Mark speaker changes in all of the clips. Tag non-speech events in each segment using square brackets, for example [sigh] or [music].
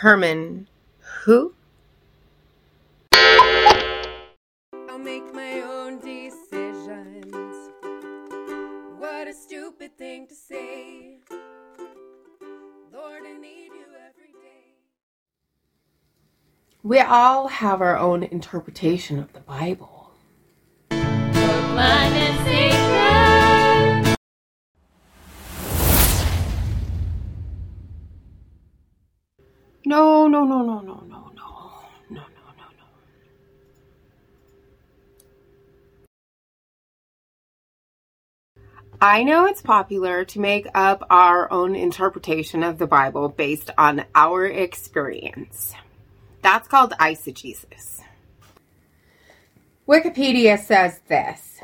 Speaker 1: Herman who?
Speaker 2: I'll make my own decisions. What a stupid thing to say. Lord, I need you every day.
Speaker 1: We all have our own interpretation of the Bible. No, no, no, no, no, no, no, no, no. I know it's popular to make up our own interpretation of the Bible based on our experience. That's called eisegesis. Wikipedia says this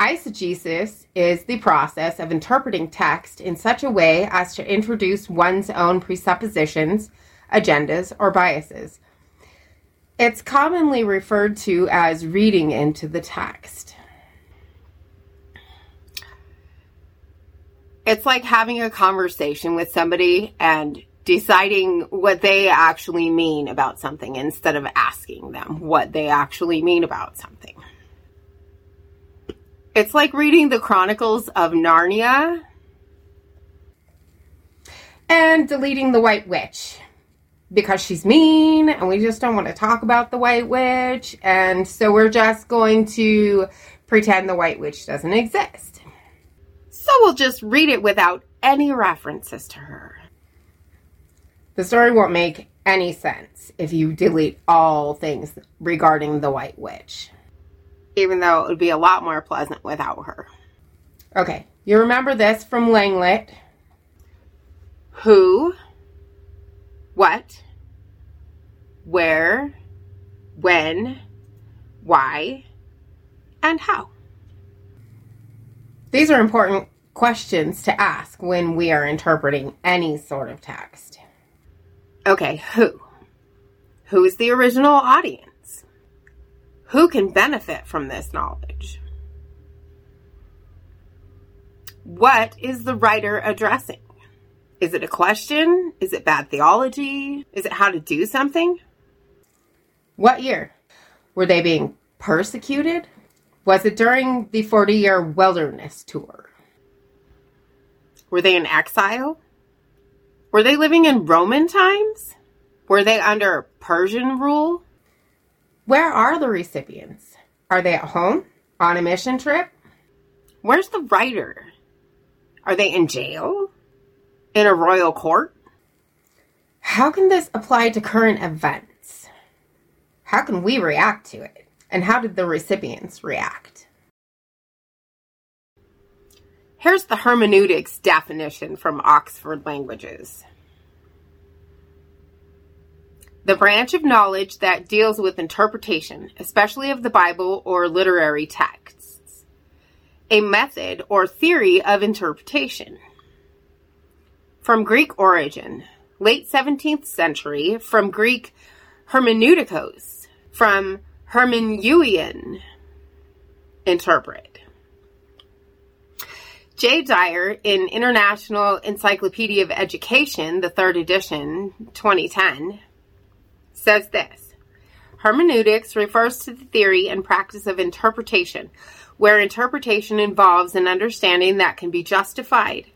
Speaker 1: Eisegesis is the process of interpreting text in such a way as to introduce one's own presuppositions, agendas, or biases. It's commonly referred to as reading into the text. It's like having a conversation with somebody and deciding what they actually mean about something instead of asking them what they actually mean about something. It's like reading the Chronicles of Narnia and deleting the White Witch because she's mean and we just don't want to talk about the White Witch. And so we're just going to pretend the White Witch doesn't exist. So we'll just read it without any references to her. The story won't make any sense if you delete all things regarding the White Witch even though it would be a lot more pleasant without her. Okay, you remember this from Langlet. Who, what, where, when, why, and how. These are important questions to ask when we are interpreting any sort of text. Okay, who? Who is the original audience? Who can benefit from this knowledge? What is the writer addressing? Is it a question? Is it bad theology? Is it how to do something? What year? Were they being persecuted? Was it during the 40 year wilderness tour? Were they in exile? Were they living in Roman times? Were they under Persian rule? Where are the recipients? Are they at home? On a mission trip? Where's the writer? Are they in jail? In a royal court? How can this apply to current events? How can we react to it? And how did the recipients react? Here's the hermeneutics definition from Oxford Languages the branch of knowledge that deals with interpretation, especially of the Bible or literary texts. A method or theory of interpretation. From Greek origin, late 17th century, from Greek hermeneutikos, from hermeneuein, interpret. J. Dyer in International Encyclopedia of Education, the third edition, 2010, says this Hermeneutics refers to the theory and practice of interpretation, where interpretation involves an understanding that can be justified.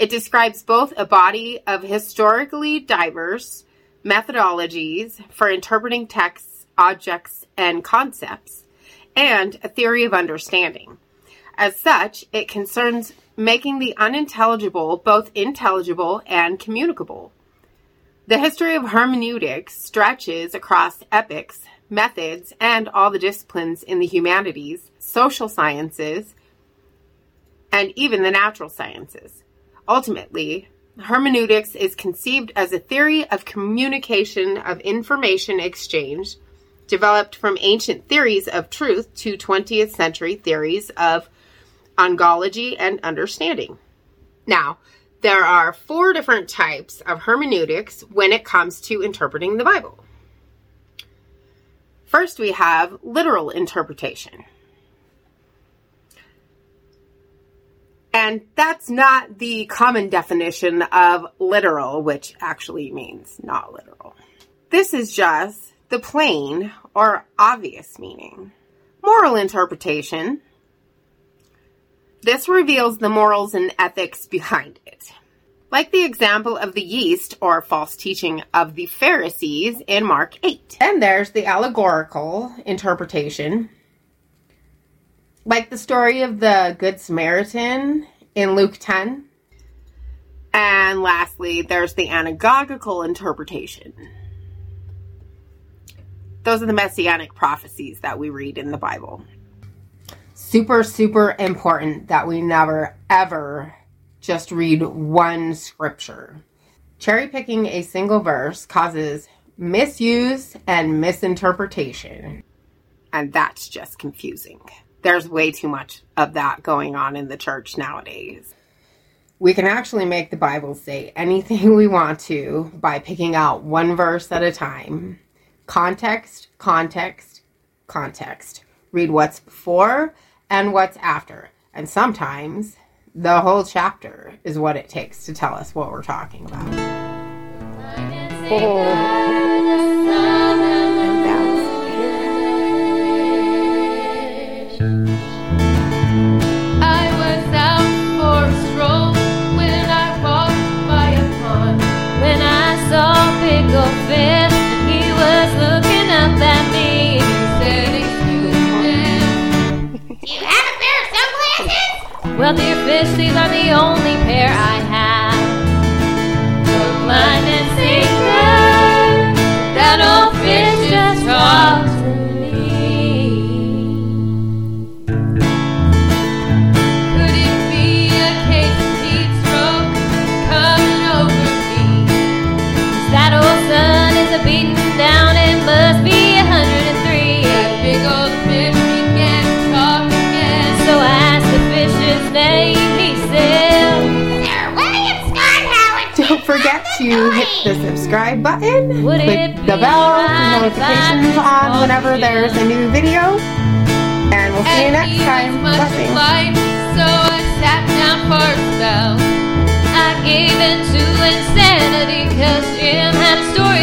Speaker 1: It describes both a body of historically diverse methodologies for interpreting texts, objects, and concepts, and a theory of understanding. As such, it concerns making the unintelligible both intelligible and communicable. The history of hermeneutics stretches across epochs, methods, and all the disciplines in the humanities, social sciences, and even the natural sciences. Ultimately, hermeneutics is conceived as a theory of communication of information exchange developed from ancient theories of truth to 20th century theories of ontology and understanding. Now, there are four different types of hermeneutics when it comes to interpreting the Bible. First, we have literal interpretation. And that's not the common definition of literal, which actually means not literal. This is just the plain or obvious meaning. Moral interpretation. This reveals the morals and ethics behind it. Like the example of the yeast or false teaching of the Pharisees in Mark 8. Then there's the allegorical interpretation. Like the story of the Good Samaritan in Luke 10. And lastly, there's the anagogical interpretation. Those are the messianic prophecies that we read in the Bible. Super, super important that we never, ever just read one scripture. Cherry picking a single verse causes misuse and misinterpretation. And that's just confusing. There's way too much of that going on in the church nowadays. We can actually make the Bible say anything [laughs] we want to by picking out one verse at a time. Context, context, context. Read what's before and what's after. And sometimes the whole chapter is what it takes to tell us what we're talking about.
Speaker 2: Oh. I
Speaker 3: Well, dear fish, these are the only pair I have. Hook, line,
Speaker 1: forget to hit the subscribe button,
Speaker 3: Would
Speaker 1: click the bell for
Speaker 3: right if I
Speaker 1: notifications on whenever there's a new video. And we'll see you next time. Blessings.
Speaker 2: so I sat down for a spell.
Speaker 3: I gave in to insanity cause Jim had a story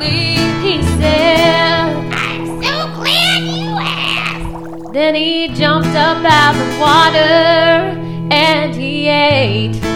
Speaker 2: beautifully.
Speaker 3: He said, I'm so glad you asked. Then he jumped up out of the water and he ate